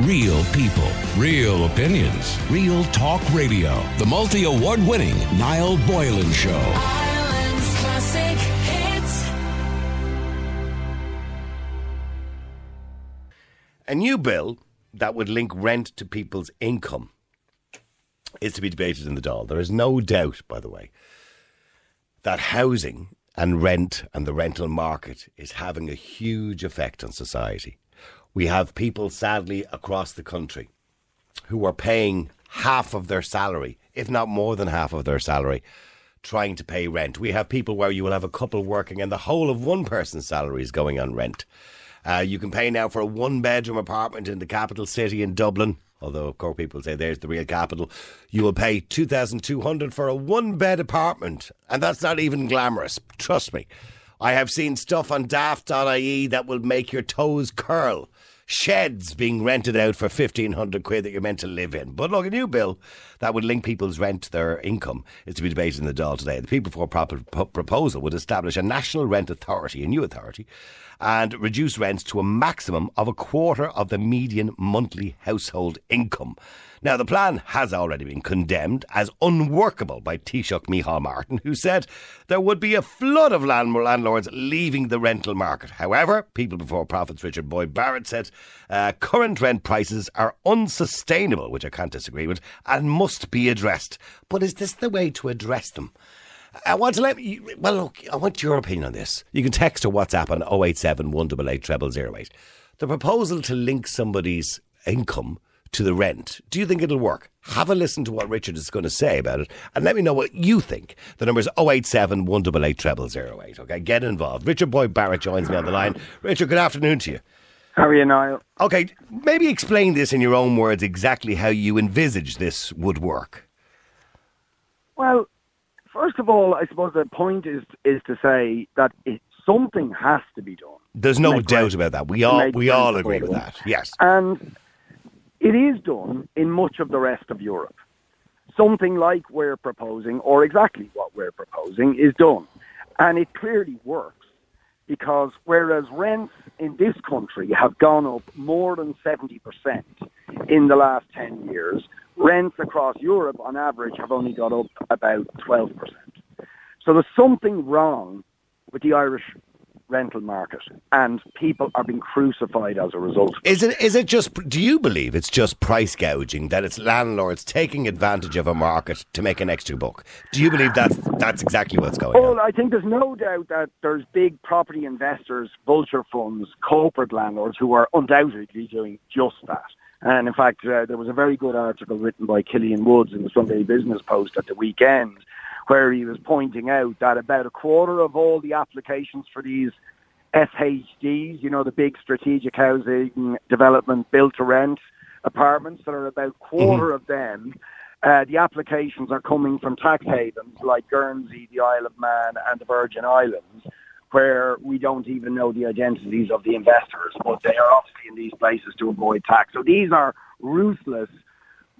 Real people, real opinions, real talk radio. The multi award winning Niall Boylan Show. Ireland's classic hits. A new bill that would link rent to people's income is to be debated in the Dáil. There is no doubt, by the way, that housing and rent and the rental market is having a huge effect on society. We have people, sadly, across the country who are paying half of their salary, if not more than half of their salary, trying to pay rent. We have people where you will have a couple working and the whole of one person's salary is going on rent. Uh, you can pay now for a one bedroom apartment in the capital city in Dublin. Although, of course, people say there's the real capital. You will pay 2200 for a one bed apartment. And that's not even glamorous. Trust me. I have seen stuff on daft.ie that will make your toes curl. Sheds being rented out for 1500 quid that you're meant to live in. But look, a new bill that would link people's rent to their income is to be debated in the Dáil today. The People for proposal would establish a national rent authority, a new authority, and reduce rents to a maximum of a quarter of the median monthly household income. Now, the plan has already been condemned as unworkable by Taoiseach Micheál Martin, who said there would be a flood of land- landlords leaving the rental market. However, People Before Profits Richard Boyd Barrett said uh, current rent prices are unsustainable, which I can't disagree with, and must be addressed. But is this the way to address them? I want to let you. Well, look, I want your opinion on this. You can text or WhatsApp on 087 188 0008. The proposal to link somebody's income to the rent. Do you think it'll work? Have a listen to what Richard is going to say about it and let me know what you think. The number is 087 188 0008. Okay, get involved. Richard Boyd Barrett joins me on the line. Richard, good afternoon to you. How are you, Niall? Okay, maybe explain this in your own words exactly how you envisage this would work. Well, first of all, I suppose the point is is to say that it, something has to be done, There's no doubt about that. We all we all agree with that. Yes. and it is done in much of the rest of Europe. Something like we're proposing, or exactly what we're proposing, is done, and it clearly works because whereas rents in this country have gone up more than 70% in the last 10 years, rents across Europe on average have only gone up about 12%. So there's something wrong with the Irish rental market, and people are being crucified as a result. Is it is it just do you believe it's just price gouging that it's landlords taking advantage of a market to make an extra buck? Do you believe that's that's exactly what's going Well, on? I think there's no doubt that there's big property investors, vulture funds, corporate landlords who are undoubtedly doing just that. And in fact, uh, there was a very good article written by Killian Woods in the Sunday Business Post at the weekend where he was pointing out that about a quarter of all the applications for these SHDs, you know, the big strategic housing development built to rent apartments, that are about a quarter of them uh, the applications are coming from tax havens like Guernsey, the Isle of Man, and the Virgin Islands, where we don't even know the identities of the investors, but they are obviously in these places to avoid tax. So these are ruthless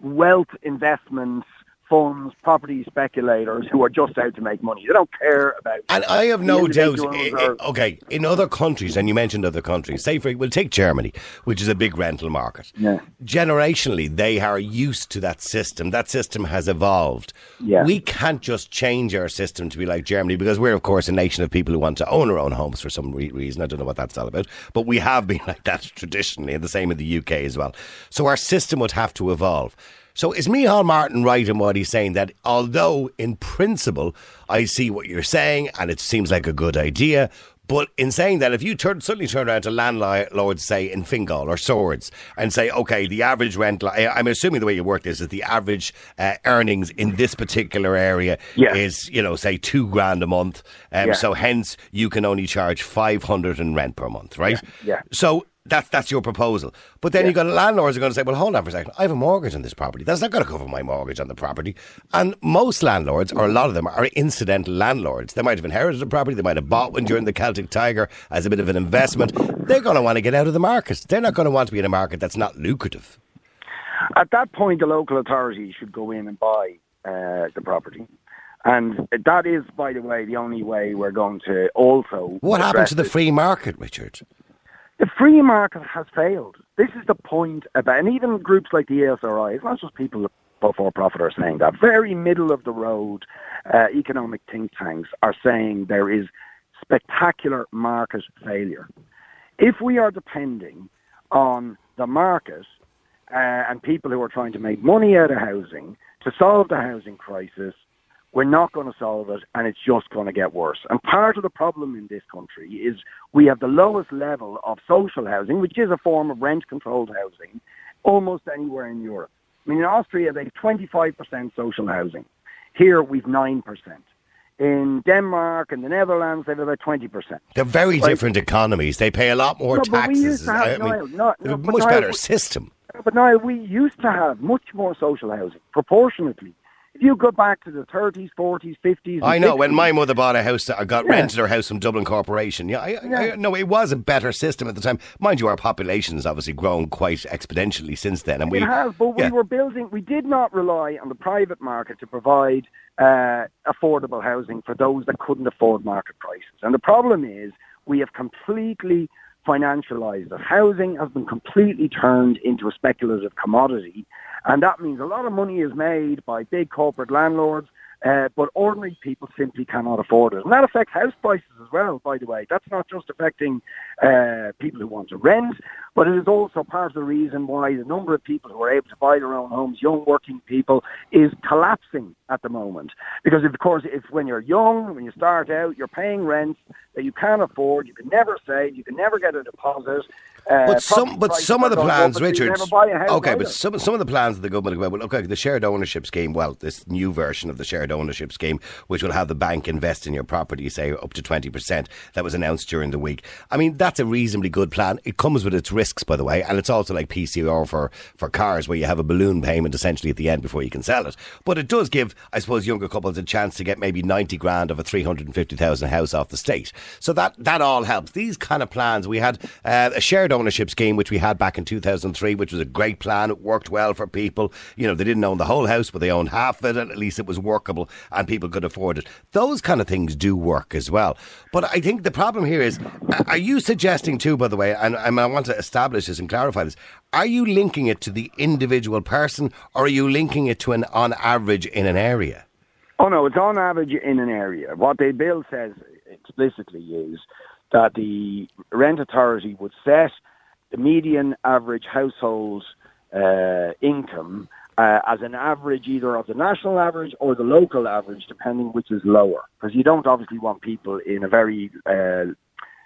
wealth investments, funds, property speculators who are just out to make money. They don't care about. And I have no doubt. individuals eh, i- eh, okay, in other countries, and you mentioned other countries. Say for we'll take Germany, which is a big rental market. Yeah. Generationally, they are used to that system. That system has evolved. Yeah. We can't just change our system to be like Germany because we're, of course, a nation of people who want to own our own homes for some re- reason. I don't know what that's all about, but we have been like that traditionally, and the same in the UK as well. So our system would have to evolve. So is Micheál Martin right in what he's saying that although in principle I see what you're saying and it seems like a good idea, but in saying that, if you turn, suddenly turn around to landlords, say in Fingal or Swords, and say, okay, the average rent, I'm assuming the way you work this is the average uh, earnings in this particular area Yeah. is, you know, say two grand a month. Um, Yeah. So hence you can only charge 500 in rent per month, right? Yeah. So that's that's your proposal. But then Yeah. you've got landlords are going to say, well, hold on for a second. I have a mortgage on this property. That's not going to cover my mortgage on the property. And most landlords, or a lot of them, are incidental landlords. They might have inherited a property. They might have bought one during the Celtic Tiger as a bit of an investment. They're going to want to get out of the market. They're not going to want to be in a market that's not lucrative. At that point, the local authority should go in and buy uh, the property. And that is, by the way, the only way we're going to also. What happened to the free market, Richard? The free market has failed. this is the point about, and even groups like the ESRI, it's not just people for profit are saying that. Very middle of the road uh, economic think tanks are saying there is spectacular market failure. If we are depending on the market uh, and people who are trying to make money out of housing to solve the housing crisis, we're not going to solve it and it's just going to get worse. And part of the problem in this country is we have the lowest level of social housing, which is a form of rent controlled housing, almost anywhere in Europe. I mean, in Austria, they have 25% social housing. Here, we've 9%. In Denmark and the Netherlands, they have about 20%. They're very Right. different economies. They pay a lot more No, taxes. used to have- I mean, no, they no, have a much Niall, better system. But now we used to have much more social housing, proportionately. If you go back to the 30s, 40s, 50s, I know. When my mother bought a house, I got Yeah. rented her house from Dublin Corporation. Yeah, I, I, I, no, it was a better system at the time. Mind you, our population has obviously grown quite exponentially since then, and we it has, but yeah. we were building. We did not rely on the private market to provide uh, affordable housing for those that couldn't afford market prices. And the problem is, we have completely financialized it. Housing has been completely turned into a speculative commodity, and that means a lot of money is made by big corporate landlords. Uh, but ordinary people simply cannot afford it. And that affects house prices as well, by the way. That's not just affecting uh, people who want to rent, but it is also part of the reason why the number of people who are able to buy their own homes, young working people, is collapsing at the moment. Because, of course, if when you're young, when you start out, you're paying rent that you can't afford, you can never save, you can never get a deposit. Uh, But some, but some of the up, plans, Richard. never buy a house Okay, either. but some some of the plans that the government well, okay, the shared ownership scheme. Well, this new version of the shared ownership scheme, which will have the bank invest in your property, say up to twenty percent, that was announced during the week. I mean, that's a reasonably good plan. It comes with its risks, by the way, and it's also like PCP for for cars, where you have a balloon payment essentially at the end before you can sell it. But it does give, I suppose, younger couples a chance to get maybe ninety grand of a three hundred and fifty thousand house off the state. So that that all helps. These kind of plans, we had uh, a shared ownership scheme, which we had back in 2003, which was a great plan. It worked well for people. You know, they didn't own the whole house, but they owned half of it, and at least it was workable and people could afford it. Those kind of things do work as well. But I think the problem here is are you suggesting, too, by the way, and, and I want to establish this and clarify this, are you linking it to the individual person or are you linking it to an on average in an area? Oh no, it's on average in an area. What the bill says explicitly is that the rent authority would set the median average household uh, income uh, as an average either of the national average or the local average, depending which is lower. Because you don't obviously want people in a very uh,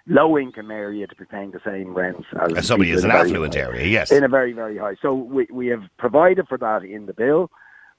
low income area to be paying the same rents as As somebody is an affluent area, yes. in a very, very high. So we, we have provided for that in the bill.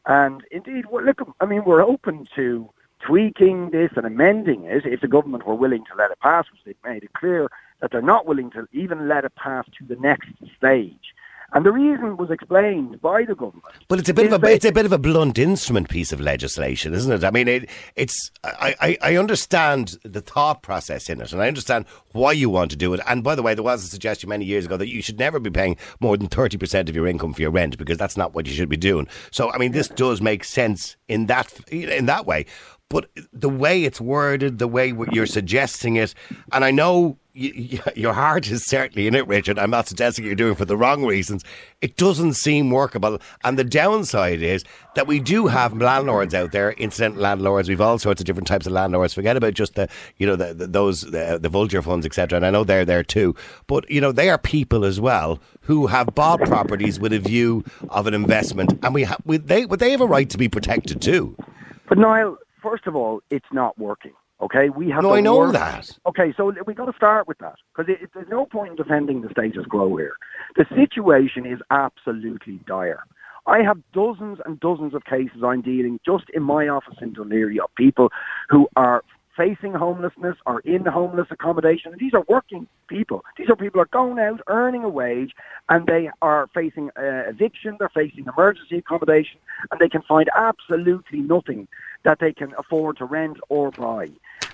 And indeed, look, I mean, we're open to tweaking this and amending it if the government were willing to let it pass, which they've made it clear that they're not willing to even let it pass to the next stage. And the reason was explained by the government. But it's a bit of a it's a bit of a blunt instrument piece of legislation, isn't it? I mean, it, it's I, I, I understand the thought process in it, and I understand why you want to do it. And by the way, there was a suggestion many years ago that you should never be paying more than thirty percent of your income for your rent because that's not what you should be doing. So, I mean, this does make sense in that in that way. But the way it's worded, the way you're suggesting it, and I know y y your heart is certainly in it, Richard. I'm not suggesting you're doing it for the wrong reasons. It doesn't seem workable. And the downside is that we do have landlords out there, incident landlords. We've all sorts of different types of landlords. Forget about just the, you know, the, the, those, the, the vulture funds, etc. And I know they're there too. But, you know, they are people as well who have bought properties with a view of an investment. And we, ha- we they, but they have a right to be protected too. But Niall, first of all, it's not working. Okay, we have. No, I know worst- that. Okay, so we got to start with that because there's no point in defending the status quo here. The situation is absolutely dire. I have dozens and dozens of cases I'm dealing just in my office in Dún Laoghaire of people who are facing homelessness or in homeless accommodation. And these are working people. These are people who are going out, earning a wage, and they are facing uh, eviction, they're facing emergency accommodation, and they can find absolutely nothing that they can afford to rent or buy.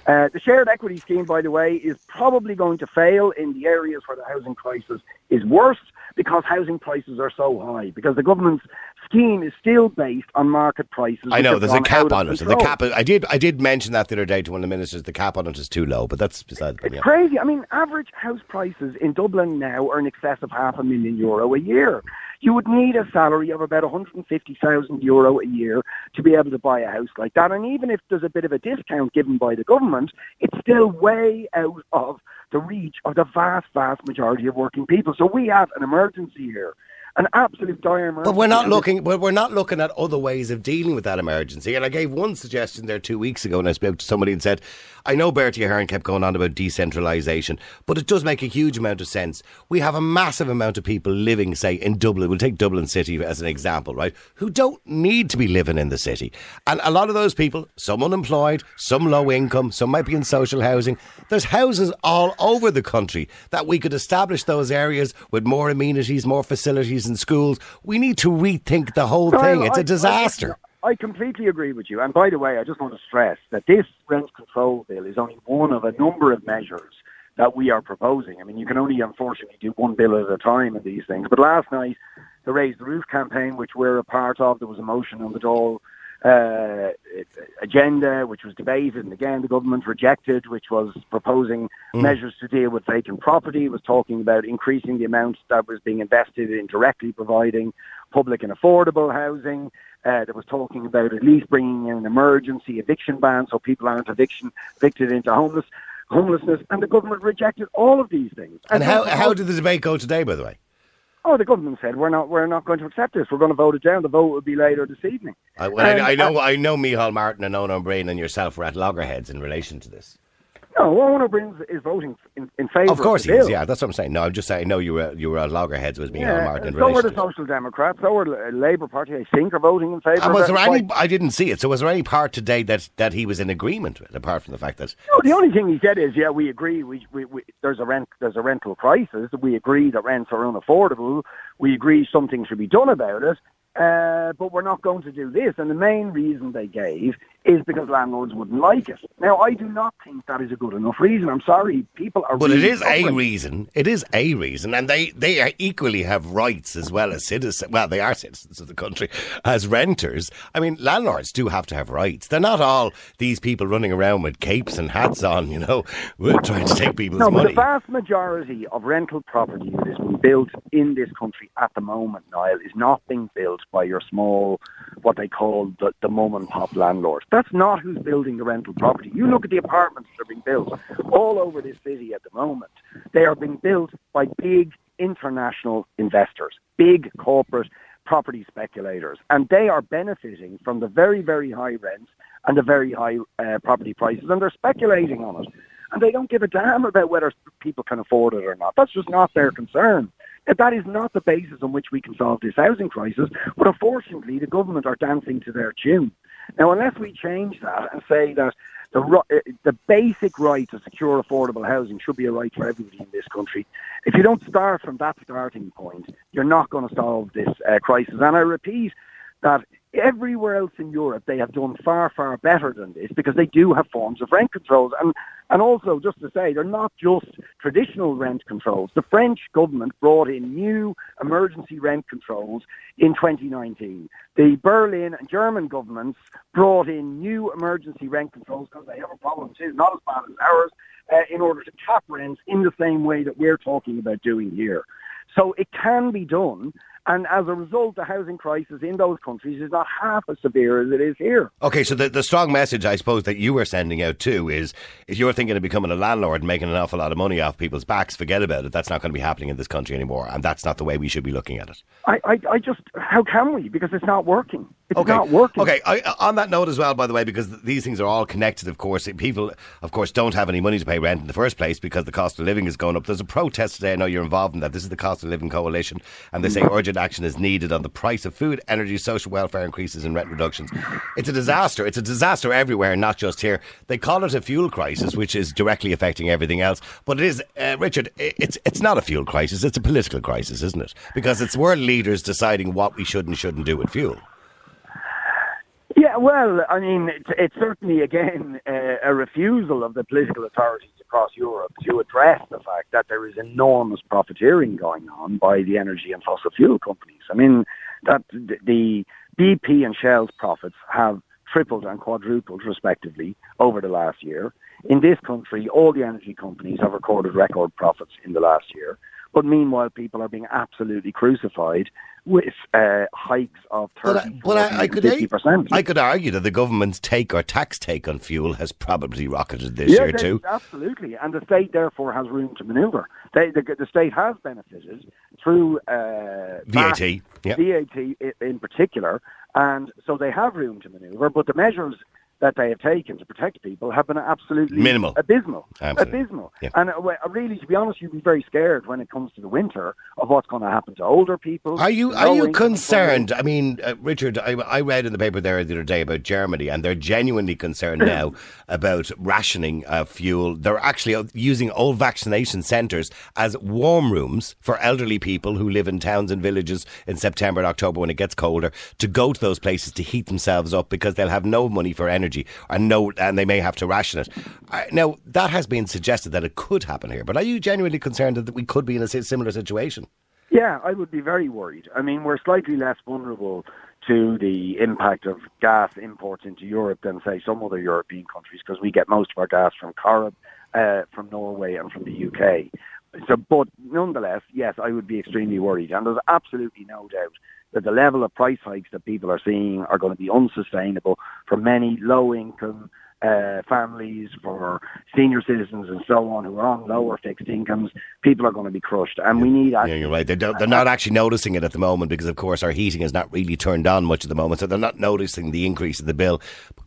Uh, the shared equity scheme, by the way, is probably going to fail in the areas where the housing crisis is worse because housing prices are so high. Because the government's scheme is still based on market prices. I know there's a cap on it. and The cap. I did. I did mention that the other day to one of the ministers. The cap on it is too low, but that's beside the point. It's crazy. I mean, average house prices in Dublin now are in excess of half a million euro a year. You would need a salary of about 150,000 euro a year to be able to buy a house like that. And even if there's a bit of a discount given by the government, it's still way out of the reach of the vast, vast majority of working people. So we have an emergency here. An absolute dire emergency. But we're not looking. But we're not looking at other ways of dealing with that emergency. And I gave one suggestion there two weeks ago, and I spoke to somebody and said, "I know Bertie Ahern kept going on about decentralisation, but it does make a huge amount of sense. We have a massive amount of people living, say, in Dublin. We'll take Dublin City as an example, right? Who don't need to be living in the city, and a lot of those people, some unemployed, some low income, some might be in social housing. There's houses all over the country that we could establish those areas with more amenities, more facilities in schools. We need to rethink the whole thing. It's I- a disaster. I, I completely agree with you. And by the way, I just want to stress that this rent control bill is only one of a number of measures that we are proposing. I mean, you can only unfortunately do one bill at a time in these things. But last night, the Raise the Roof campaign, which we're a part of, there was a motion on the Dáil uh, agenda, which was debated, and again the government rejected, which was proposing measures to deal with vacant property. It was talking about increasing the amount that was being invested in directly providing public and affordable housing. Uh, that was talking about at least bringing in an emergency eviction ban so people aren't eviction evicted into homeless homelessness, and the government rejected all of these things. And how, how did the debate go today, by the way? Oh, the government said we're not we're not going to accept this. We're going to vote it down. The vote will be later this evening. I, well, I, Um, I know, I know, Micheál Martin and Owen Brain and yourself were at loggerheads in relation to this. No, Eoin Ó Broin is voting in, in favour. Of course the he is. Yeah, that's what I'm saying. No, I'm just saying. No, you were you were at loggerheads with Micheál Yeah, Martin so were the. Social Democrats. So were the Labour Party. I think are voting in favour. And of was there any? I didn't see it. So was there any part today that, that he was in agreement with, apart from the fact that No, the only thing he said is, yeah, we agree. We, we, we there's a rent there's a rental crisis. We agree that rents are unaffordable. We agree something should be done about it. Uh, but we're not going to do this. And the main reason they gave is because landlords wouldn't like it. Now, I do not think that is a good enough reason. I'm sorry, people are. But it really is a reason. It is a reason, and they they are equally have rights as well as citizens. Well, they are citizens of the country as renters. I mean, landlords do have to have rights. They're not all these people running around with capes and hats on. You know, we're trying to take people's No, but money. the vast majority of rental property that is being built in this country at the moment, Niall, is not being built by your small, what they call the, the mum and pop landlord. That's not who's building the rental property. You look at the apartments that are being built all over this city at the moment. They are being built by big international investors, big corporate property speculators, and they are benefiting from the very, very high rents and the very high uh, property prices, and they're speculating on it. And they don't give a damn about whether people can afford it or not. That's just not their concern. That that is not the basis on which we can solve this housing crisis. But unfortunately, the government are dancing to their tune. Now, unless we change that and say that the uh, the basic right to secure affordable housing should be a right for everybody in this country, if you don't start from that starting point, you're not going to solve this uh, crisis. And I repeat that everywhere else in Europe they have done far, far better than this because they do have forms of rent controls. And, and also, just to say, they're not just traditional rent controls. The French government brought in new emergency rent controls in 2019. The Berlin and German governments brought in new emergency rent controls because they have a problem too, not as bad as ours, uh, in order to cap rents in the same way that we're talking about doing here. So it can be done. And as a result, the housing crisis in those countries is not half as severe as it is here. Okay, so the, the strong message, I suppose, that you were sending out too is if you're thinking of becoming a landlord and making an awful lot of money off people's backs, forget about it. That's not going to be happening in this country anymore. And that's not the way we should be looking at it. I, I, I just, how can we? Because it's not working. It's Okay. not working. Okay. I, on that note as well, by the way, because these things are all connected, of course. People, of course, don't have any money to pay rent in the first place because the cost of living is going up. There's a protest today. I know you're involved in that. This is the Cost of Living Coalition, and they say urgent action is needed on the price of food, energy, social welfare increases, and rent reductions. It's a disaster. It's a disaster everywhere, not just here. They call it a fuel crisis, which is directly affecting everything else. But it is, uh, Richard. It's it's not a fuel crisis. It's a political crisis, isn't it? Because it's world leaders deciding what we should and shouldn't do with fuel. Yeah, well, I mean, it's, it's certainly, again, uh, a refusal of the political authorities across Europe to address the fact that there is enormous profiteering going on by the energy and fossil fuel companies. I mean, that the BP and Shell's profits have tripled and quadrupled respectively over the last year. In this country, all the energy companies have recorded record profits in the last year. But meanwhile, people are being absolutely crucified with uh, hikes of 30, But I, but I, I could 50%. I could argue that the government's take or tax take on fuel has probably rocketed this yeah, year they- too. Absolutely, and the state therefore has room to manoeuvre. They, the, the state has benefited through uh, VAT, VAT, yeah. VAT in particular, and so they have room to manoeuvre. But the measures that they have taken to protect people have been absolutely Minimal. abysmal, Absolutely. abysmal. Yeah. And uh, really, to be honest, you'd be very scared when it comes to the winter of what's going to happen to older people. Are you are you concerned? I mean, uh, Richard, I, I read in the paper there the other day about Germany, and they're genuinely concerned now about rationing uh, fuel. They're actually uh, using old vaccination centres as warm rooms for elderly people who live in towns and villages in September and October when it gets colder to go to those places to heat themselves up because they'll have no money for energy and no, and they may have to ration it. Now that has been suggested that it could happen here, but are you genuinely concerned that we could be in a similar situation? Yeah, I would be very worried. I mean, we're slightly less vulnerable to the impact of gas imports into Europe than, say, some other European countries because we get most of our gas from Corrib, uh, from Norway, and from the UK. So, but nonetheless, yes, I would be extremely worried. And there's absolutely no doubt that the level of price hikes that people are seeing are going to be unsustainable for many low-income uh, families, for senior citizens, and so on who are on lower fixed incomes. People are going to be crushed, and we need. Yeah, you're right. They they're not actually noticing it at the moment because, of course, our heating is not really turned on much at the moment. So they're not noticing the increase in the bill.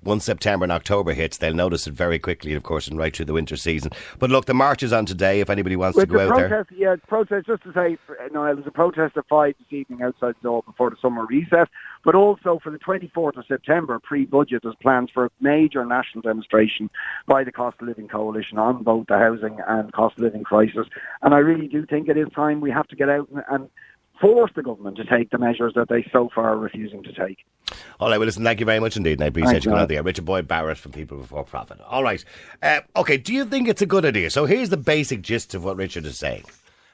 Once September and October hits, they'll notice it very quickly, of course, and right through the winter season. But look, the march is on today. If anybody wants to go out there, protest, yeah, protest. Just to say, uh, Niall, there's a protest at five this evening outside the door before the summer recess. But also for the 24th of September, pre-budget, there's plans for a major national demonstration by the Cost of Living Coalition on both the housing and cost of living crisis. And I really do think it is time we have to get out and, and force the government to take the measures that they so far are refusing to take. All right, well, listen, thank you very much indeed, and I appreciate Thanks, you coming out there. Richard Boyd Barrett from People Before Profit. All right. Uh, okay, do you think it's a good idea? So here's the basic gist of what Richard is saying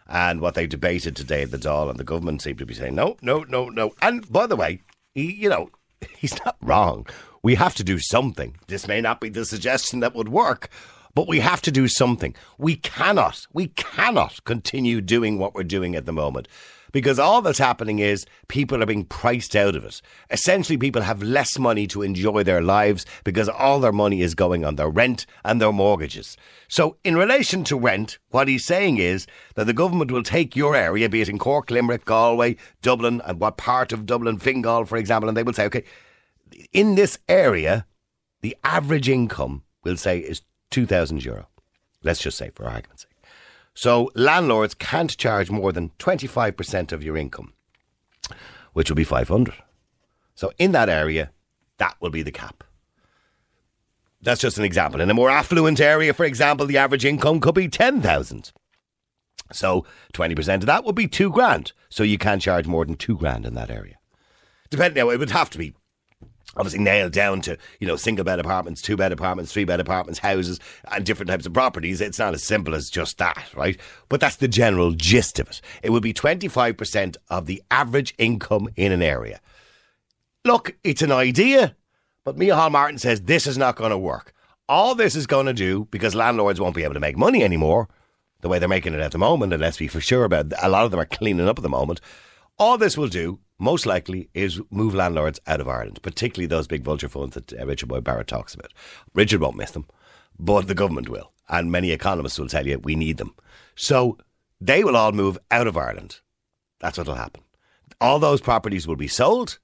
and what they debated today at the Dáil, and the government seem to be saying, no, no, no, no. And by the way, he, you know, he's not wrong. We have to do something. This may not be the suggestion that would work, but we have to do something. We cannot, we cannot continue doing what we're doing at the moment because all that's happening is people are being priced out of it. Essentially, people have less money to enjoy their lives because all their money is going on their rent and their mortgages. So, in relation to rent, what he's saying is that the government will take your area, be it in Cork, Limerick, Galway, Dublin, and what part of Dublin, Fingal, for example, and they will say, okay, in this area, the average income, we'll say, is 2,000 euro. Let's just say, for argument's sake. So landlords can't charge more than 25% of your income, which will be 500. So in that area, that will be the cap. That's just an example. In a more affluent area, for example, the average income could be 10,000. So 20% of that would be 2 grand. So you can't charge more than 2 grand in that area. Depending now, it would have to be obviously nailed down to you know single bed apartments, two bed apartments, three bed apartments, houses, and different types of properties. It's not as simple as just that, right? But that's the general gist of it. It would be twenty five percent of the average income in an area. Look, it's an idea, but Micheál Martin says this is not going to work. All this is going to do because landlords won't be able to make money anymore the way they're making it at the moment, and let's be for sure about a lot of them are cleaning up at the moment. All this will do, most likely, is move landlords out of Ireland, particularly those big vulture funds that uh, Richard Boyd Barrett talks about. Richard won't miss them, but the government will, and many economists will tell you we need them. So they will all move out of Ireland. That's what will happen. All those properties will be sold,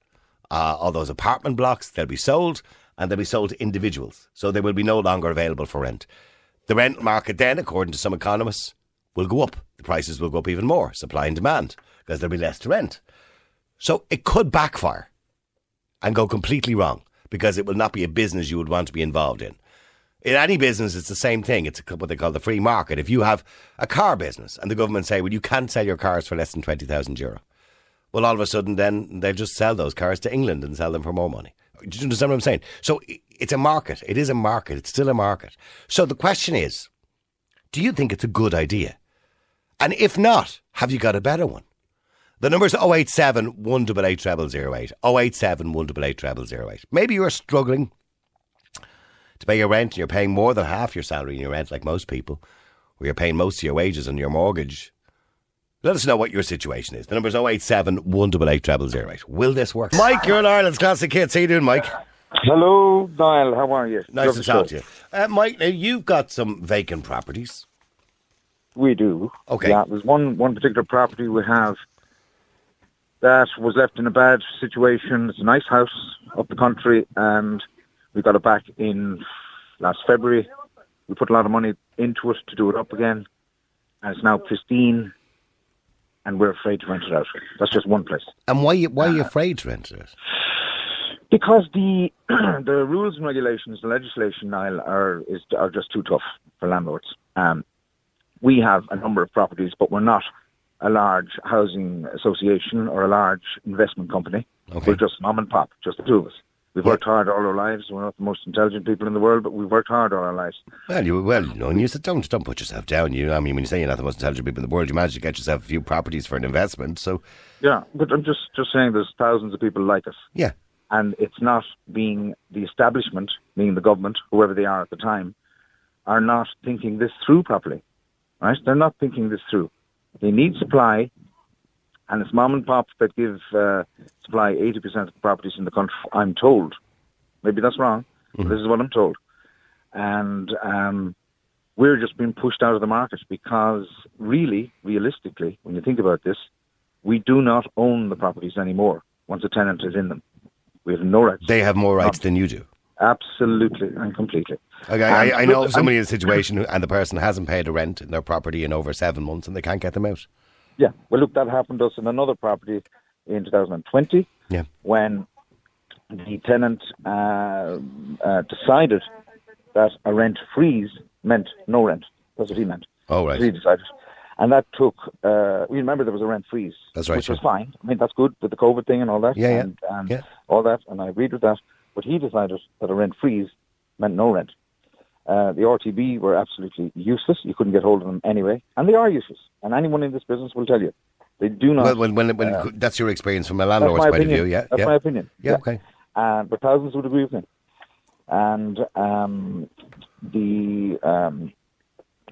uh, all those apartment blocks, they'll be sold, and they'll be sold to individuals. So they will be no longer available for rent. The rent market then, according to some economists, will go up. The prices will go up even more, supply and demand, because there'll be less to rent. So it could backfire and go completely wrong because it will not be a business you would want to be involved in. In any business, it's the same thing. It's what they call the free market. If you have a car business and the government say, well, you can't sell your cars for less than 20,000 euro. Well, all of a sudden, then they'll just sell those cars to England and sell them for more money. Do you understand what I'm saying? So it's a market. It is a market. It's still a market. So the question is, do you think it's a good idea? And if not, have you got a better one? The number's 087 188 0008. 087 188 0008. Maybe you're struggling to pay your rent and you're paying more than half your salary in your rent, like most people, or you're paying most of your wages on your mortgage. Let us know what your situation is. The number's 087 188 0008. Will this work? Mike, you're in Ireland's Classic Hits. How you doing, Mike? Hello, Niall. How are you? Nice Lovely to talk show. to you. Uh, Mike, now you've got some vacant properties. We do. Okay. Yeah, there's one one particular property we have that was left in a bad situation. It's a nice house up the country, and we got it back in last February. We put a lot of money into it to do it up again, and it's now pristine. And we're afraid to rent it out. That's just one place. And why, why are you afraid to rent it? Because the the rules and regulations, the legislation, Niall, are is are just too tough for landlords. Um, we have a number of properties, but we're not a large housing association or a large investment company. Okay. We're just mom and pop, just the two of us. We've worked hard all our lives. We're not the most intelligent people in the world, but we've worked hard all our lives. Well, you well, you know, and you said don't don't put yourself down. You, I mean, when you say you're not the most intelligent people in the world, you managed to get yourself a few properties for an investment. So, Yeah, but I'm just just saying, there's thousands of people like us. yeah, and it's not being the establishment, meaning the government, whoever they are at the time, are not thinking this through properly. Right? They're not thinking this through. They need supply, and it's mom and pop that give uh, supply 80% of the properties in the country. I'm told. Maybe that's wrong. But this is what I'm told. And um, we're just being pushed out of the market because, really, realistically, when you think about this, we do not own the properties anymore once a tenant is in them. We have no rights. they have more rights than you do. Absolutely and completely. Okay, I, And I know look, somebody in a situation who, and the person hasn't paid a rent in their property in over seven months, and they can't get them out. Yeah. Well, look, that happened to us in another property in 2020 Yeah. when the tenant uh, uh, decided that a rent freeze meant no rent. That's what he meant. Oh, right. He decided. And that took, uh, we remember there was a rent freeze. That's right, Which was fine. I mean, that's good with the COVID thing and all that. Yeah, yeah, And, and yeah. all that. And I agreed with that. But he decided that a rent freeze meant no rent. Uh, the RTB were absolutely useless. You couldn't get hold of them anyway. And they are useless. And anyone in this business will tell you. They do not. Well, when, when, when that's your experience from a landlord's point opinion. of view, yeah, That's yeah, my opinion. yeah, okay. Uh, but thousands would agree with me. And um, the um,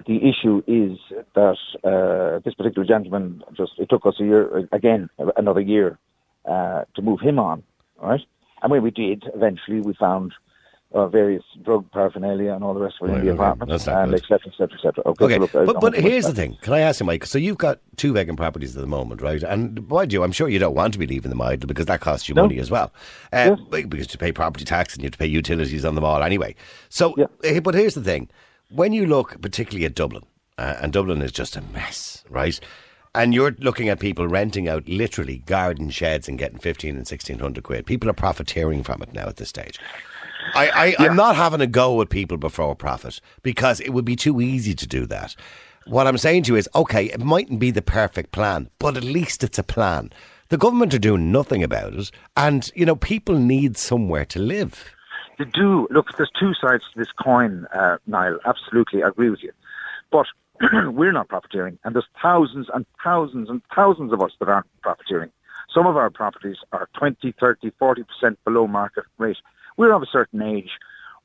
the issue is that uh, this particular gentleman just it took us a year again another year uh, to move him on, right? And when we did, eventually we found uh, various drug paraphernalia and all the rest of it Right, in the apartment, and good. et cetera, et cetera, et cetera. Okay, Okay, so look, but, but here's the thing. Can I ask you, Mike? So you've got two vacant properties at the moment, right? And mind you, I'm sure you don't want to be leaving them idle because that costs you No. money as well. Uh, Because you pay property tax and you have to pay utilities on them all anyway. So, Yeah. eh, but here's the thing. When you look particularly at Dublin, uh, and Dublin is just a mess, right? And you're looking at people renting out literally garden sheds and getting 15 and 1600 quid. People are profiteering from it now at this stage. I, I, I'm not having a go at people before profit because it would be too easy to do that. What I'm saying to you is, okay, it mightn't be the perfect plan, but at least it's a plan. The government are doing nothing about it, and you know people need somewhere to live. They do. Look, there's two sides to this coin, uh, Niall. Absolutely, I agree with you. But we're not profiteering, and there's thousands and thousands and thousands of us that aren't profiteering. Some of our properties are 20, 30, 40% below market rate. We're of a certain age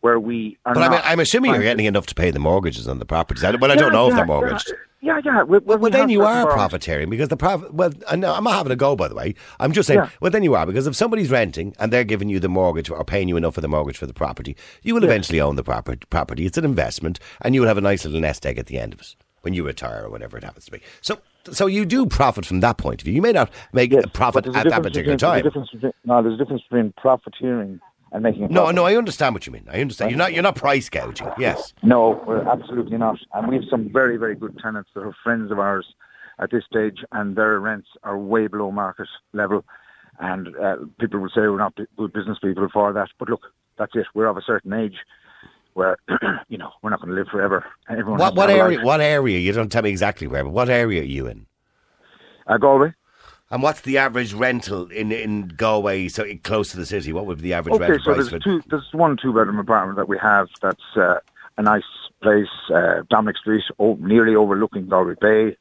where we are But I'm, I'm assuming you're getting enough to pay the mortgages on the properties. I, well, I don't Yeah, know if they're mortgaged. Yeah, yeah. we- Well, we then you are borrowers. profiteering because the profit. Well, I I'm not having a go, by the way. I'm just saying. Yeah. Well, then you are because if somebody's renting and they're giving you the mortgage or paying you enough for the mortgage for the property, you will eventually own the proper, property. It's an investment, and you will have a nice little nest egg at the end of it when you retire or whatever it happens to be. So, so you do profit from that point of view. You may not make Yes, a profit a at that particular there's time. difference between- No, there's a difference between profiteering and making a No, no, I understand what you mean. I understand. You're not. You're not price gouging. Yes. No, we're absolutely not. And we have some very, very good tenants that are friends of ours at this stage, and their rents are way below market level. And uh, people will say we're not good business people for that. But look, that's it. We're of a certain age where, you know, we're not going to live forever. Everyone What what area? life. What area? You don't tell me exactly where, but what area are you in? Uh, Galway. And what's the average rental in, in Galway, so close to the city? What would be the average Okay, rental so price there's two. There's one two-bedroom apartment that we have. That's uh, a nice place, uh, Dominic Street, oh, nearly overlooking Galway Bay.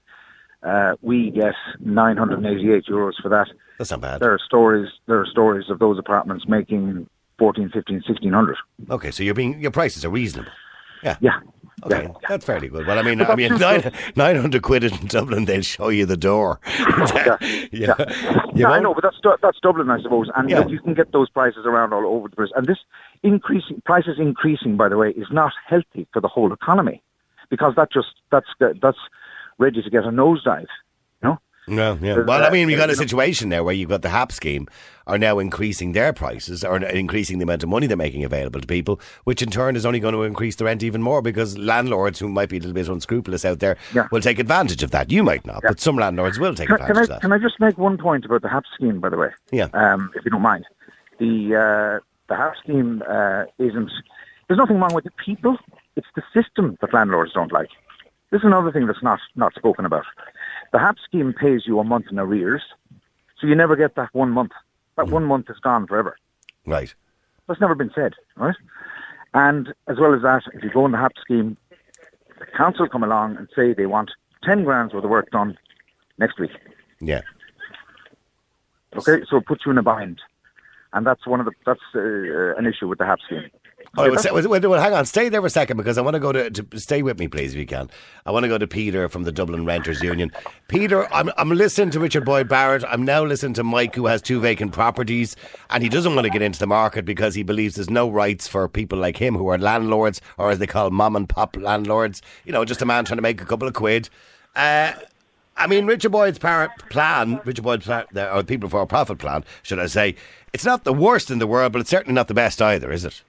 Uh, we get 988 euros for that. That's not bad. There are stories. There are stories of those apartments making 14, 15, 1600. Okay, so you're being your prices are reasonable. Yeah. Yeah. Okay, Yeah. that's fairly good. Well, I mean, I mean, nine, 900 quid in Dublin, they'll show you the door. yeah. You Yeah, I know, but that's that's Dublin, I suppose, and Yeah. you can get those prices around all over the place. And this increasing prices increasing, by the way, is not healthy for the whole economy, because that just that's that's ready to get a nosedive. No, yeah. Well, I mean, we got a situation there where you've got the HAP scheme are now increasing their prices or increasing the amount of money they're making available to people, which in turn is only going to increase the rent even more because landlords who might be a little bit unscrupulous out there Yeah. will take advantage of that. You might not, but some landlords will take can, can advantage I of that. can. I just make one point about the HAP scheme, by the way? Yeah. um, if you don't mind. The uh, the HAP scheme uh, isn't. There's nothing wrong with the people. It's the system that landlords don't like. This is another thing that's not not spoken about. The HAP scheme pays you a month in arrears, so you never get that one month. That one month is gone forever. Right. That's never been said, right? And as well as that, if you go in the HAP scheme, the council come along and say they want ten grand's worth of work done next week. Yeah. Okay, so it puts you in a bind, and that's one of the that's uh, an issue with the HAP scheme. Oh, well, say- well, well, hang on. Stay there for a second because I want to go to, to stay with me, please, if you can. I want to go to Peter from the Dublin Renters Union. Peter, I'm, I'm listening to Richard Boyd Barrett. I'm now listening to Mike, who has two vacant properties, and he doesn't want to get into the market because he believes there's no rights for people like him who are landlords, or as they call mom and pop landlords. You know, just a man trying to make a couple of quid. Uh, I mean, Richard Boyd's par- plan, Richard Boyd's plan, or the People for a Profit plan, should I say, it's not the worst in the world, but it's certainly not the best either, is it?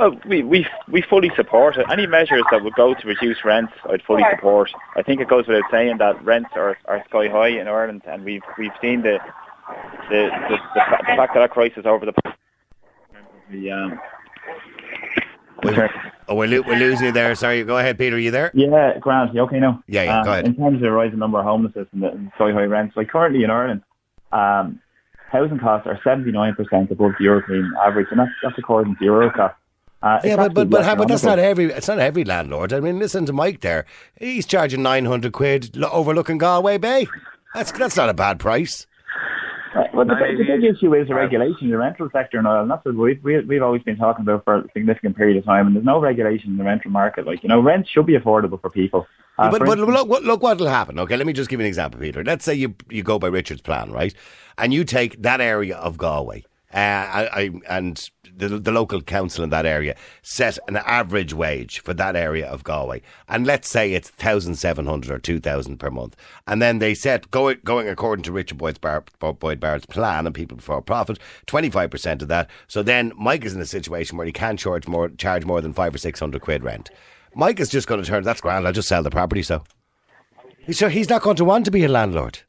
Oh, we, we we fully support it. Any measures that would go to reduce rents, I'd fully support. I think it goes without saying that rents are, are sky high in Ireland, and we've we've seen the the the, the, fa- the fact that that crisis over the the um, We're, oh, we're, lo- we're losing you there. Sorry. Go ahead, Peter. Are you there? Yeah, Grant, you okay now? Yeah, yeah, Um, go ahead. In terms of the rising number of homelessness and the and sky high rents, like currently in Ireland, um, housing costs are 79% above the European average, and that's, that's according to Eurostat. Uh, Yeah, but but but, actually but that's not astronomical. every. It's not every landlord. I mean, listen to Mike there. He's charging nine hundred quid overlooking Galway Bay. That's that's not a bad price. Uh, Well, the, big- the big issue is the regulation in the rental sector in Ireland. and That's what we've, we, we've always been talking about for a significant period of time, and there's no regulation in the rental market. Like, you know, rent should be affordable for people. Uh, but for but instance- look, what- look what will happen. Okay, let me just give you an example, Peter. Let's say you you go by Richard's plan, right? And you take that area of Galway, uh, I, I, and the, the local council in that area set an average wage for that area of Galway, and let's say it's thousand seven hundred or two thousand per month, and then they set going going according to Richard Boyd's Bar, Boyd Barrett's plan and people before profit, twenty five percent of that. So then Mike is in a situation where he can't charge more charge more than five or six hundred quid rent. Mike is just going to turn. That's grand. I'll just sell the property. So, so he's not going to want to be a landlord.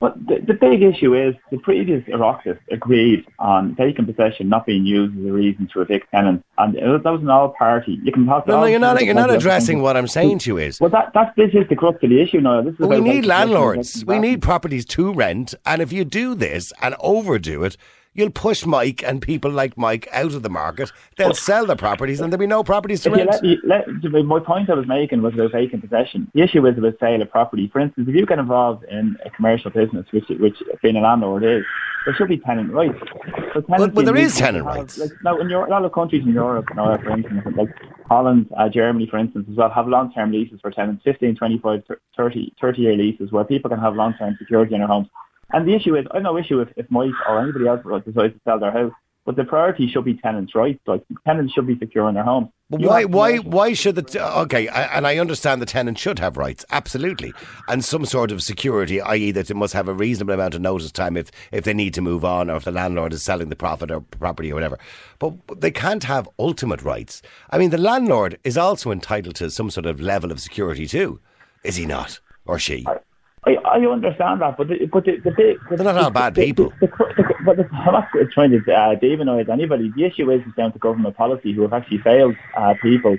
But the, the big issue is the previous Oireachtas agreed on vacant possession not being used as a reason to evict tenants, and it- that was an all-party. You can talk. No, no, you're not. You're not addressing what I'm saying to you. Is Well, that that this is the crux of the issue now. This is we need landlords. We need properties to rent, and if you do this and overdo it, you'll push Mike and people like Mike out of the market. They'll sell the properties, and there'll be no properties to you rent. let let, my point I was making was about vacant possession. The issue is about sale of property. For instance, if you get involved in a commercial business, which which being a landlord is, there should be tenant rights. So tenancy well, there needs tenant have- rights. Like, now, in Europe, a lot of countries in Europe, now, for instance, like Holland, uh, Germany, for instance, as well, have long-term leases for tenants, 15, 25, 30, 30-year leases, where people can have long-term security in their homes. And the issue is, I have no issue if, if Mike or anybody else decides to sell their house, but the priority should be tenants' rights. Like tenants should be secure in their homes. But why, why, why should the t- okay? I, and I understand the tenant should have rights, absolutely, and some sort of security, i.e., that they must have a reasonable amount of notice time if if they need to move on, or if the landlord is selling the profit or property or whatever. But they can't have ultimate rights. I mean, the landlord is also entitled to some sort of level of security too, is he not, or she? I, I understand that, but the, but the, the big They're not all bad the- people. The, the, the, but the, I'm not trying to uh, demonize anybody. The issue is it's down to government policy who have actually failed uh, people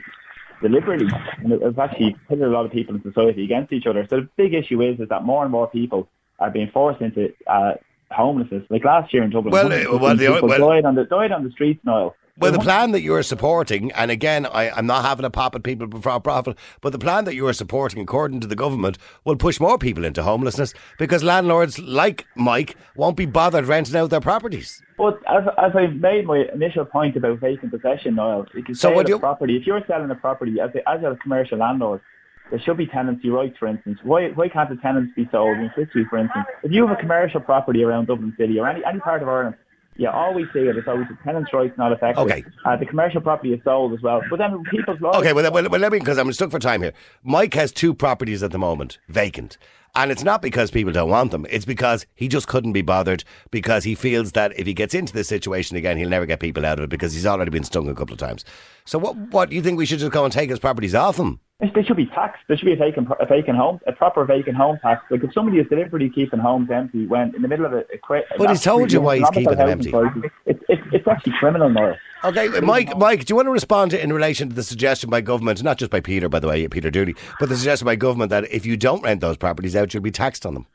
deliberately, and it- it's actually pitted a lot of people in society against each other. So the big issue is is that more and more people are being forced into uh, homelessness. Like last year in Dublin, Well, uh, well, the- people well- died on the died on the streets, Niall. Well, the plan that you're supporting, and again, I, I'm not having a pop at people for profit, but the plan that you're supporting, according to the government, will push more people into homelessness because landlords like Mike won't be bothered renting out their properties. But as, as I made my initial point about vacant possession, Niall, if you So sell a you- property, if you're selling a property as a, as a commercial landlord, there should be tenancy rights, for instance. Why why can't the tenants be sold in situ, for instance? If you have a commercial property around Dublin City or any, any part of Ireland, you always see it. It's always the tenants' rights not affected. Okay. Uh, the commercial property is sold as well. But then people's laws. Okay, well, well, well let me, because I'm stuck for time here. Mike has two properties at the moment, vacant. And it's not because people don't want them. It's because he just couldn't be bothered because he feels that if he gets into this situation again, he'll never get people out of it because he's already been stung a couple of times. So what, what do you think we should just go and take his properties off him? They should be taxed. There should be a vacant, a vacant home, a proper vacant home tax. Like if somebody is deliberately keeping homes empty when in the middle of a, a cra- But he's told you why he's keeping them empty. crisis, It's, it's, it's actually criminal, Niall. Okay, Mike, Mike, do you want to respond to, in relation to the suggestion by government, not just by Peter, by the way, Peter Dooley, but the suggestion by government that if you don't rent those properties out, you'll be taxed on them?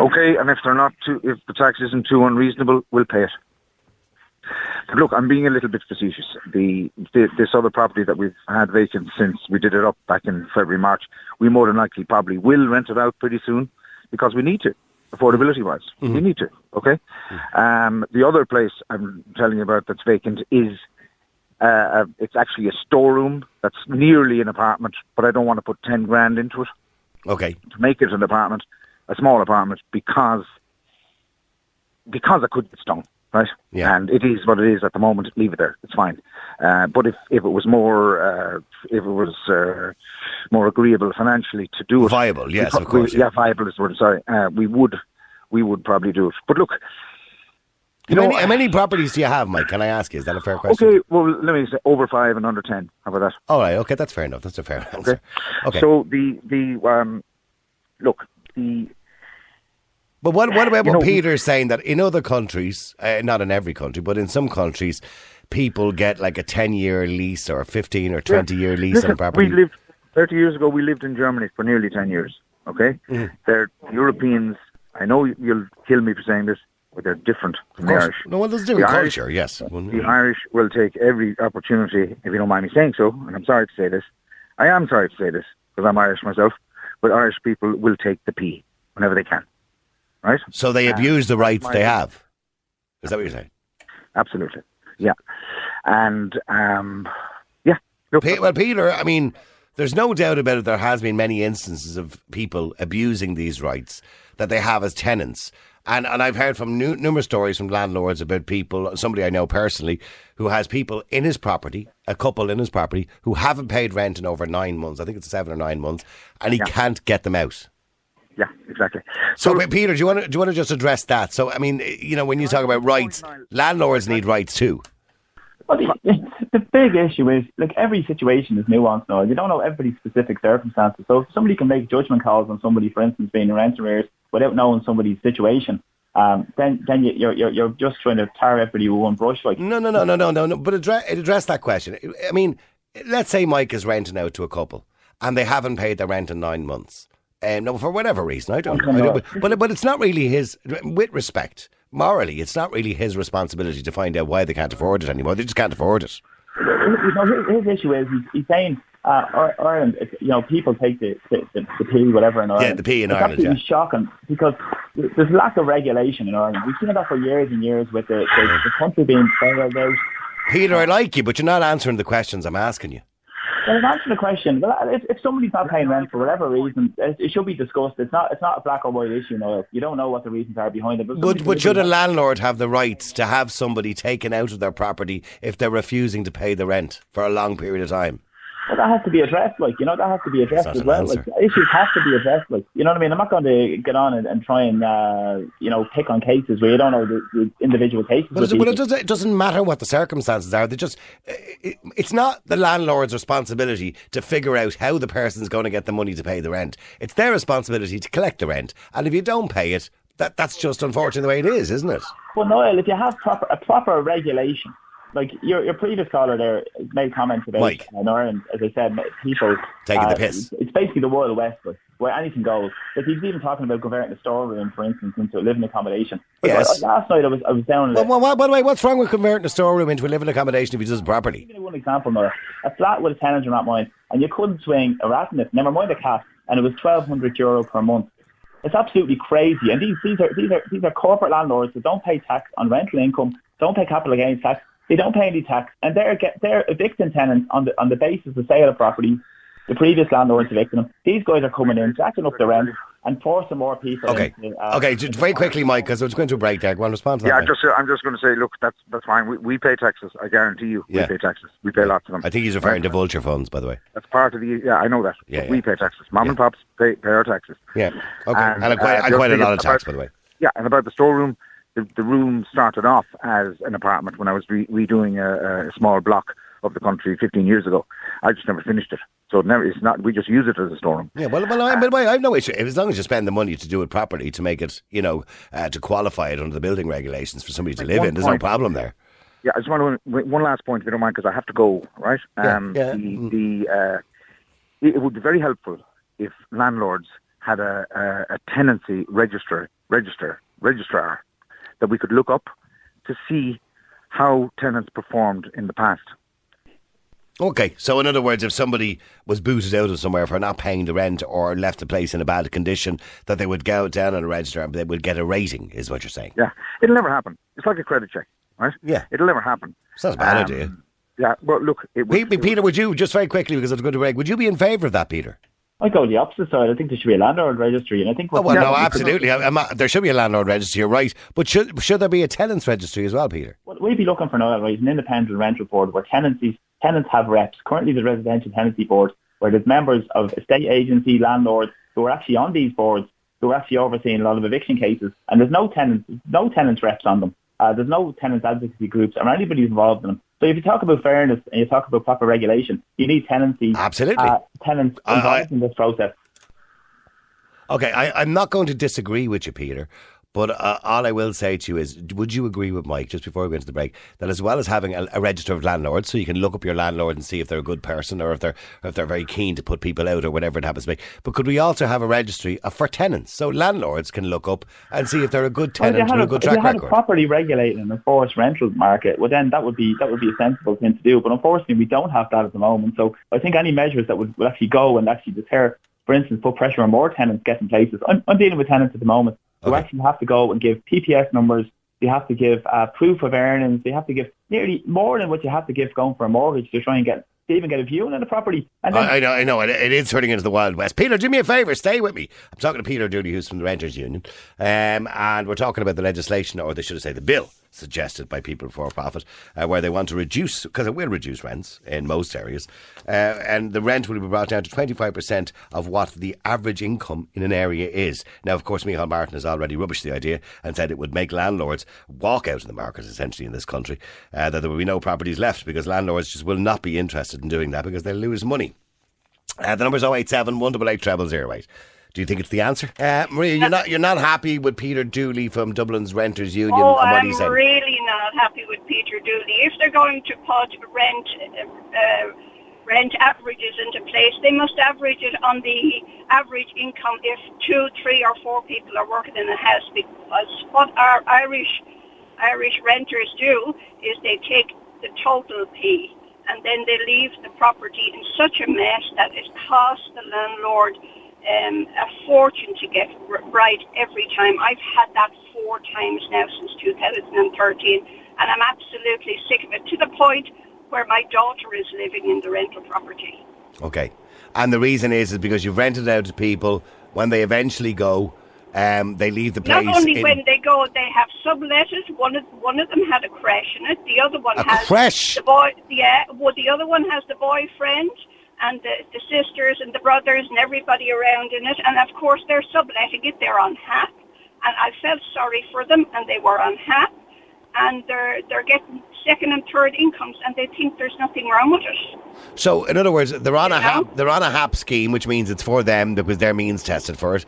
Okay, and if they're not too, if the tax isn't too unreasonable, we'll pay it. But look, I'm being a little bit facetious. The, the this other property that we've had vacant since we did it up back in February, March, we more than likely probably will rent it out pretty soon because we need to, affordability wise. We need to. Okay. Um, the other place I'm telling you about that's vacant is uh, uh, it's actually a storeroom that's nearly an apartment, but I don't want to put ten grand into it Okay. to make it an apartment, a small apartment, because because I could get stung, right? Yeah. And it is what it is at the moment. Leave it there. It's fine. Uh, but if, if it was more uh, if it was uh, more agreeable financially to do it, Viable, yes, of course, we- yeah. yeah, viable is the word. Sorry, uh, we would we would probably do it. But look, How know, many, how many properties do you have, Mike? Can I ask you? Is that a fair question? okay. Well, let me say over five and under ten. How about that? All right, okay, that's fair enough. That's a fair answer. Okay. So the the um, look the But what, what about You what know- Peter's saying that in other countries, uh, not in every country, but in some countries, people get like a 10 year lease or a 15 or 20 year lease Listen, on a property? We lived 30 years ago. We lived in Germany for nearly 10 years. Okay, Mm-hmm. they're Europeans. I know you'll kill me for saying this, but they're different from the. Irish. No, well, there's a different The Irish- culture, yes. Well, The Irish will take every opportunity, if you don't mind me saying so, and I'm sorry to say this. I am sorry to say this because I'm Irish myself, but Irish people will take the P whenever they can. Right? So they abuse the rights they have. Is that what you're saying? Absolutely. Yeah. And um, yeah. Look, Pe- well, Peter, I mean, there's no doubt about it. There has been many instances of people abusing these rights that they have as tenants. And, and I've heard from nu- numerous stories from landlords about people, somebody I know personally, who has people in his property, a couple in his property, who haven't paid rent in over nine months. I think it's seven or nine months, and he can't get them out. Yeah, exactly. So, but Peter, do you want to do you want to just address that? So, I mean, you know, when you talk about rights, landlords need rights too. Well, the, the big issue is, like, every situation is nuanced now. You don't know everybody's specific circumstances. So if somebody can make judgment calls on somebody, for instance, being in rent arrears, without knowing somebody's situation, um, then then you, you're, you're you're just trying to tar everybody with one brush. Like, No, no, no, no, no, no, no. But address, address that question. I mean, let's say Mike is renting out to a couple, and they haven't paid their rent in nine months. Um, no, for whatever reason, I don't know. I don't- but, but but it's not really his. With respect, morally, it's not really his responsibility to find out why they can't afford it anymore. They just can't afford it. you know, his, his issue is he's, saying uh, Ireland, you know, people take the the, the, the P, whatever in Ireland. Yeah, the P in it's Ireland, absolutely yeah. shocking because there's lack of regulation in Ireland. We've seen that for years and years with the, the, the country being bailed out. Peter, I like you, but you're not answering the questions I'm asking you. Well, in answer to the question, well, if, if somebody's not paying rent for whatever reason, it, it should be discussed. It's not it's not a black or white issue. You don't know what the reasons are behind it. But, But, but should a landlord have the right to have somebody taken out of their property if they're refusing to pay the rent for a long period of time? Well, that has to be addressed, like, you know, that has to be addressed as well. Like, issues have to be addressed, like, you know what I mean? I'm not going to get on and, and try and, uh, you know, pick on cases where you don't know the, the individual cases. But, it, it, doesn't, it doesn't matter what the circumstances are. They just it, it's not the landlord's responsibility to figure out how the person's going to get the money to pay the rent. It's their responsibility to collect the rent. And if you don't pay it, that that's just unfortunately the way it is, isn't it? But Noel, if you have proper a proper regulation, like your your previous caller there made comments about Mike. in Ireland, as I said, people Taking the uh, piss. It's basically the Wild West, but where anything goes. Like he's even talking about converting a storeroom, for instance, into a living accommodation. But Yes. Last night I was I was down. Well, well, well, by the way, what's wrong with converting a storeroom into a living accommodation if he does it properly? Give you one example, Noah. A flat with a tenant in that mind, and you couldn't swing a rat in it, never mind a cat, and it was twelve hundred euro per month. It's absolutely crazy. And these these are these are these are corporate landlords that don't pay tax on rental income, don't pay capital gains tax, they don't pay any tax, and they're get they're evicting tenants on the on the basis of sale of property. The previous landlords evicting them. These guys are coming in, jacking up the rent, and forcing more people. Okay, into, uh, okay, just very quickly, Mike, because I was going to break there. Go on, respond to that. Yeah, I'm just I'm just going to say, look, that's that's fine. We, we pay taxes. I guarantee you, Yeah. we pay taxes. We pay lots of them. I think he's referring to vulture funds, by the way. That's part of the. Yeah, I know that. Yeah, But we pay taxes. Mom and pops pay, pay our taxes. Yeah, okay, And, and, quite, uh, and quite a lot of tax, about- by the way. Yeah, and about the storeroom, the, the room started off as an apartment when I was re- redoing a, a small block of the country 15 years ago. I just never finished it, so it never. It's not. We just use it as a storeroom. Yeah, well, well I, by I have no issue as long as you spend the money to do it properly to make it, you know, uh, to qualify it under the building regulations for somebody to live in. There's no problem there. Yeah, I just want to one last point, if you don't mind, because I have to go. Right? Yeah, Um, yeah. The, the uh, it, it would be very helpful if landlords had a, a, a tenancy register register registrar that we could look up to see how tenants performed in the past. Okay, so in other words, if somebody was booted out of somewhere for not paying the rent or left the place in a bad condition, that they would go down on a register and they would get a rating, is what you're saying. Yeah, it'll never happen. It's like a credit check, right? Yeah. it'll never happen. Not a bad Um, idea. Yeah, well, look, it Pe- would, Peter, would you, just very quickly, because it's going to break, would you be in favour of that, Peter? I go the opposite side. I think there should be a landlord registry, and I think Oh, well, no, absolutely. I- I'm uh, um, uh, there should be a landlord registry, you're right. But should, should there be a tenants registry as well, Peter? What we'd be looking for now, right, an independent rental board where tenancies tenants have reps. Currently, the residential tenancy board, where there's members of estate agency landlords who are actually on these boards, who are actually overseeing a lot of eviction cases, and there's no tenants, no tenants reps on them. Uh, there's no tenants advocacy groups or anybody involved in them. So if you talk about fairness and you talk about proper regulation, you need tenancy, Absolutely. uh, tenants I- involved in this process. Okay, I, I'm not going to disagree with you, Peter. But uh, all I will say to you is, would you agree with Mike, just before we go into the break, that as well as having a, a register of landlords, so you can look up your landlord and see if they're a good person or if they're or if they're very keen to put people out or whatever it happens to be, but could we also have a registry uh, for tenants, so landlords can look up and see if they're a good Well, tenant had with a good if you had record? a properly regulated and enforced rental market, well then that would be that would be a sensible thing to do. But unfortunately, we don't have that at the moment. So I think any measures that would, would actually go and actually deter, for instance, put pressure on more tenants getting places. I'm, I'm dealing with tenants at the moment Okay. actually have to go and give PPS numbers. They have to give uh, proof of earnings. They have to give nearly more than what you have to give going for a mortgage to try and get to even get a view on the property. And then I, I know, I know. It, it is turning into the Wild West. Peter, do me a favour. Stay with me. I'm talking to Peter Dooley, who's from the Renters Union, um, and we're talking about the legislation, or they should have said the bill suggested by People Before Profit, uh, where they want to reduce because it will reduce rents in most areas, uh, and the rent will be brought down to 25% of what the average income in an area is. Now, of course, Micheál Martin has already rubbished the idea and said it would make landlords walk out of the market essentially in this country, uh, that there will be no properties left because landlords just will not be interested in doing that because they'll lose money. Uh, the number's 087 188 0008. Do you think it's the answer? Uh, Maria, you're not you're not happy with Peter Dooley from Dublin's Renters Union Oh, and what I'm he said? really not happy with Peter Dooley. If they're going to put rent uh, uh, rent averages into place, they must average it on the average income if two, three, or four people are working in a house. Because what our Irish Irish renters do is they take the total P and then they leave the property in such a mess that it costs the landlord um, a fortune to get right every time. I've had that four times now since 2013, and I'm absolutely sick of it to the point where my daughter is living in the rental property. Okay. And the reason is is because you've rented out to people when they eventually go, um, they leave the place. Not only in- when they go, they have subletted. One of one of them had a crash in it. The other one A has crash? the boy. Yeah, well, the other one has the boyfriend and the, the sisters and the brothers and everybody around in it. And of course, they're subletting it. They're on HAP, and I felt sorry for them, and they were on HAP, and they're they're getting second and third incomes, and they think there's nothing wrong with it. So, in other words, they're on a know? HAP, they're on a HAP scheme, which means it's for them because their means tested for it,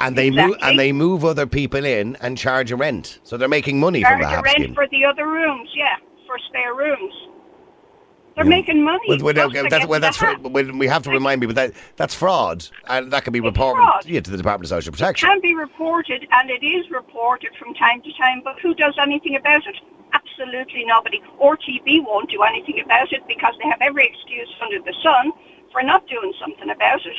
and they move and they move other people in and charge a rent. So they're making money from Charge the a rent scheme. for the other rooms, yeah. for spare rooms. They're making money. Well, just okay, that's, well, that's well, we have to remind people that that's fraud, and that can be reported fraud. yeah, to the Department of Social Protection. can be reported, and it is reported from time to time, but who does anything about it? Absolutely nobody. RTB won't do anything about it because they have every excuse under the sun for not doing something about it.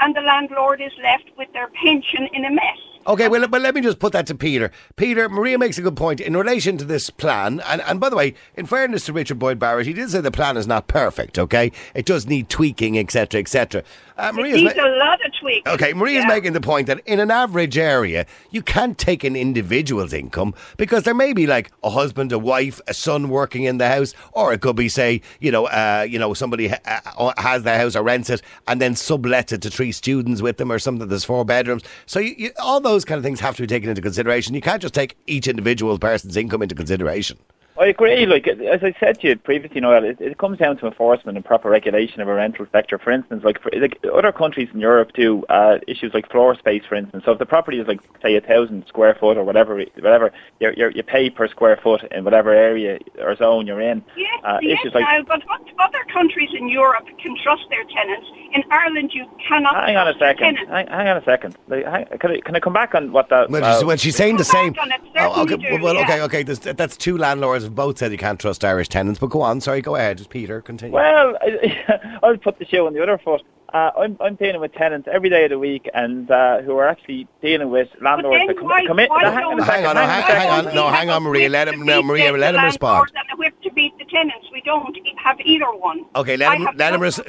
And the landlord is left with their pension in a mess. Okay, well, but let me just put that to Peter. Peter, Maria makes a good point in relation to this plan. And, and by the way, in fairness to Richard Boyd Barrett, he did say the plan is not perfect, okay? It does need tweaking, etc., etc. Uh, Maria's needs ma- a lot of tweaks. Okay, Maria's Yeah. making the point that in an average area, you can't take an individual's income because there may be like a husband, a wife, a son working in the house, or it could be, say, you know, uh, you know, somebody ha- uh, has the house or rents it and then sublets it to three students with them or something. There's four bedrooms, so you, you, all those kind of things have to be taken into consideration. You can't just take each individual person's income into consideration. I agree. Like as I said to you previously, Noel, it, it comes down to enforcement and proper regulation of a rental sector. For instance, like for, like other countries in Europe do uh, issues like floor space. For instance, so if the property is like say a thousand square foot or whatever, whatever you you you pay per square foot in whatever area or zone you're in. Yes, uh, yes, issues like now, but what other countries in Europe can trust their tenants? In Ireland, you cannot Hang on a second. Hang, hang on a second. Like, hang, can, I, can I come back on what that? Well, uh, she's, well, she's saying the same. on it, Oh, okay, do, well, yeah. okay, okay. There's, that's two landlords have both said you can't trust Irish tenants. But go on, sorry, go ahead, Peter. Continue. Well, I, I'll put the shoe on the other foot. Uh, I'm I'm dealing with tenants every day of the week, and uh, who are actually dealing with landlords that come, why- come in. why now, hang on hang on, no, hang hang, on hang on, no, hang on, Maria. Let him, no, Maria, let him respond. And a whip to beat the tenants. We don't have either one. Okay, let I him, have let him, res-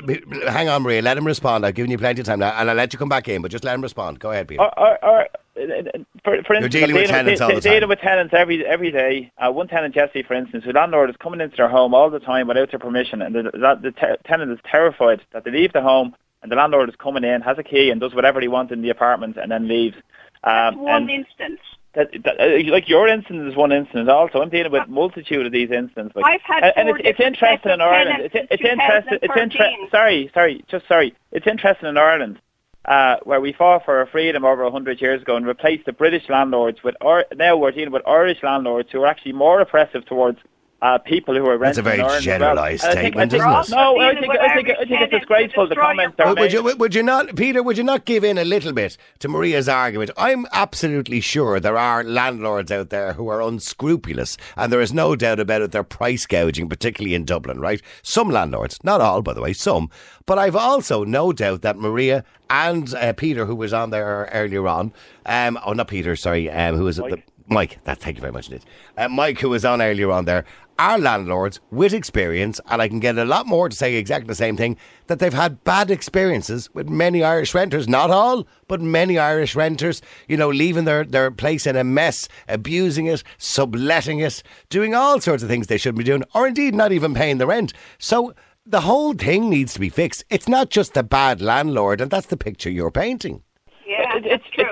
hang on, Maria, let him respond. I've given you plenty of time now, and I'll let you come back in, but just let him respond. Go ahead, Peter. Or, or, or, for, for instance, dealing I'm with tenants de- all the de- Dealing time. with tenants every every day. Uh, one tenant, Jesse, for instance, whose landlord is coming into their home all the time without their permission, and the, the, the te- tenant is terrified that they leave the home and the landlord is coming in, has a key, and does whatever he wants in the apartment, and then leaves. That's Um, one instance. that, that, uh, like your instance is one instance. Also, I'm dealing with multitude of these instances. Like, I've had and, and it's, it's interesting in Ireland. It's, it's interesting. It's interesting. Sorry, sorry, just sorry. It's interesting in Ireland. Uh, where we fought for our freedom over 100 years ago and replaced the British landlords with, or, now we're dealing with Irish landlords who are actually more oppressive towards uh, people who are That's a very in well. generalised And I think- statement, think- isn't it? No, I think, I think, I think it's tenants to disgraceful the destroy comments they're Would, would you, would you not, Peter? Would you not give in a little bit to Maria's argument? I'm absolutely sure there are landlords out there who are unscrupulous, and there is no doubt about it. They're price gouging, particularly in Dublin, right? Some landlords, not all, by the way, some. But I've also no doubt that Maria and uh, Peter, who was on there earlier on, um, oh, not Peter, sorry, um, who was Mike. the Mike, that thank you very much, Nick. Uh, Mike, who was on earlier on there, are landlords with experience, and I can get a lot more to say exactly the same thing that they've had bad experiences with many Irish renters, not all, but many Irish renters, you know, leaving their, their place in a mess, abusing it, subletting it, doing all sorts of things they shouldn't be doing, or indeed not even paying the rent. So the whole thing needs to be fixed. It's not just the bad landlord, and that's the picture you're painting. Yeah, It- it's, true. it's,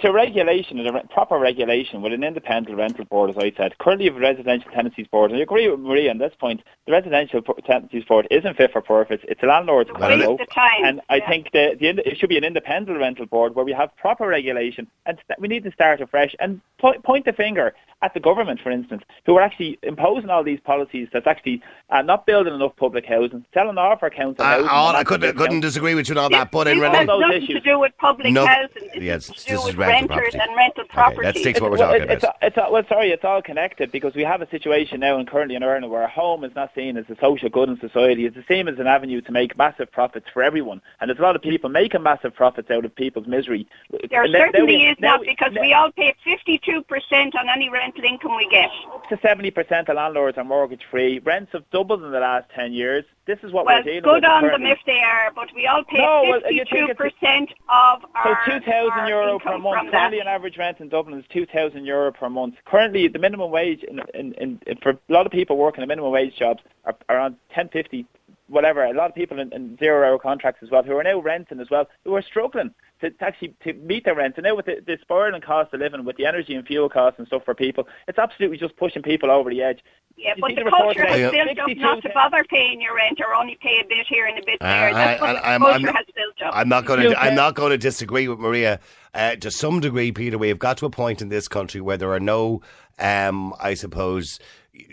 it's, a regulation, a re- proper regulation with an independent rental board, as I said. Currently, you have a residential tenancies board, and I agree with Maria on this point. The residential tenancies board isn't fit for purpose. It's a landlord's It's a waste window. of time, And I think the, the it should be an independent rental board where we have proper regulation, and st- we need to start afresh and po- point the finger at the government, for instance, who are actually imposing all these policies that's actually uh, not building enough public housing, selling off our council Uh, housing. all, I couldn't, couldn't disagree with you on that, but in relation. those nothing to do with public No- housing. It's Yes, to this do is with rental renters property. and rental Okay, property. let's stick to what we're well, talking it's, about. it's, well, sorry, it's all connected because we have a situation now and currently in Ireland where a home is not seen as a social good in society. It's the same as an avenue to make massive profits for everyone, and there's a lot of people making massive profits out of people's misery. There now- now certainly we- is now not because now- we all pay 52% on any rental income we get. up to 70% of landlords are mortgage free. Rents have doubled in the last 10 years. This is what Well, we're dealing good with. on them currently. if they are, but we all pay No, well, you think 52% of So our, 2,000 our euro income per month. Currently, an average rent in Dublin is 2,000 euro per month. Currently, the minimum wage in, in, in, for a lot of people working in minimum wage jobs are around 1050, whatever. A lot of people in, in zero-hour contracts as well, who are now renting as well, who are struggling. to, to actually to meet their rent. And now with the, the spiraling cost of living, with the energy and fuel costs and stuff for people, it's absolutely just pushing people over the edge. Yeah, You but the the culture today? has built up not to bother paying your rent or only pay a bit here and a bit there. Uh, That's I- what I- the I'm- culture I'm- has built up. I'm not going to. I'm not going to disagree with Maria. Uh, to some degree, Peter, we have got to a point in this country where there are no, um, I suppose,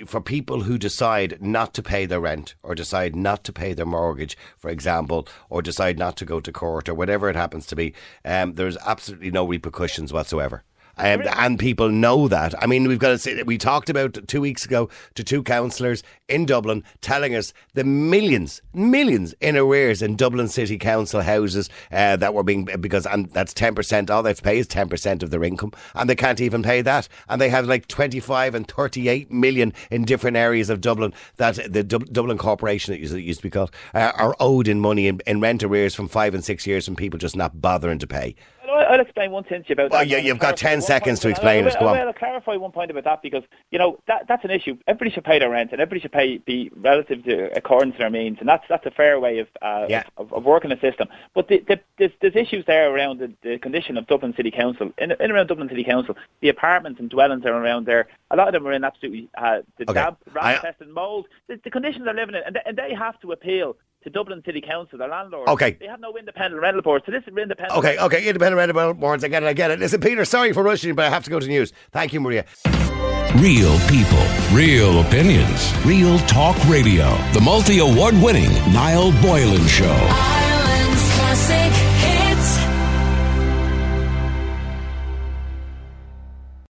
for people who decide not to pay their rent or decide not to pay their mortgage, for example, or decide not to go to court or whatever it happens to be. Um, there's absolutely no repercussions whatsoever. Um, and people know that. I mean, we've got to say that we talked about two weeks ago to two councillors in Dublin telling us the millions, millions in arrears in Dublin City Council houses uh, that were being because and that's ten percent. All they have to pay is ten percent of their income, and they can't even pay that. And they have like twenty five and thirty eight million in different areas of Dublin that the Dub- Dublin Corporation that used, it used to be called uh, are owed in money in, in rent arrears from five and six years from people just not bothering to pay. Well, I'll explain one thing to you about Well, that. You, you've got 10 seconds to explain it. Go will- on. I will clarify one point about that because you know that that's an issue. Everybody should pay their rent, and everybody should pay be relative to according to their means, and that's that's a fair way of uh, Yeah. of, of working the system. But the, the, there's, there's issues there around the, the condition of Dublin City Council. In, in around Dublin City Council, the apartments and dwellings are around there. A lot of them are in absolutely uh, the Okay. damp, I- rat infested mold. The, the conditions they're living in, and they, and they have to appeal to Dublin City Council, their landlord. Okay. They have no independent rental board, so this is independent. Okay, okay, independent rental boards. I get it, I get it. Listen, Peter, sorry for rushing, but I have to go to the news. Thank you, Maria. Real people, real opinions, real talk radio. The multi award winning Niall Boylan Show. Ireland's classic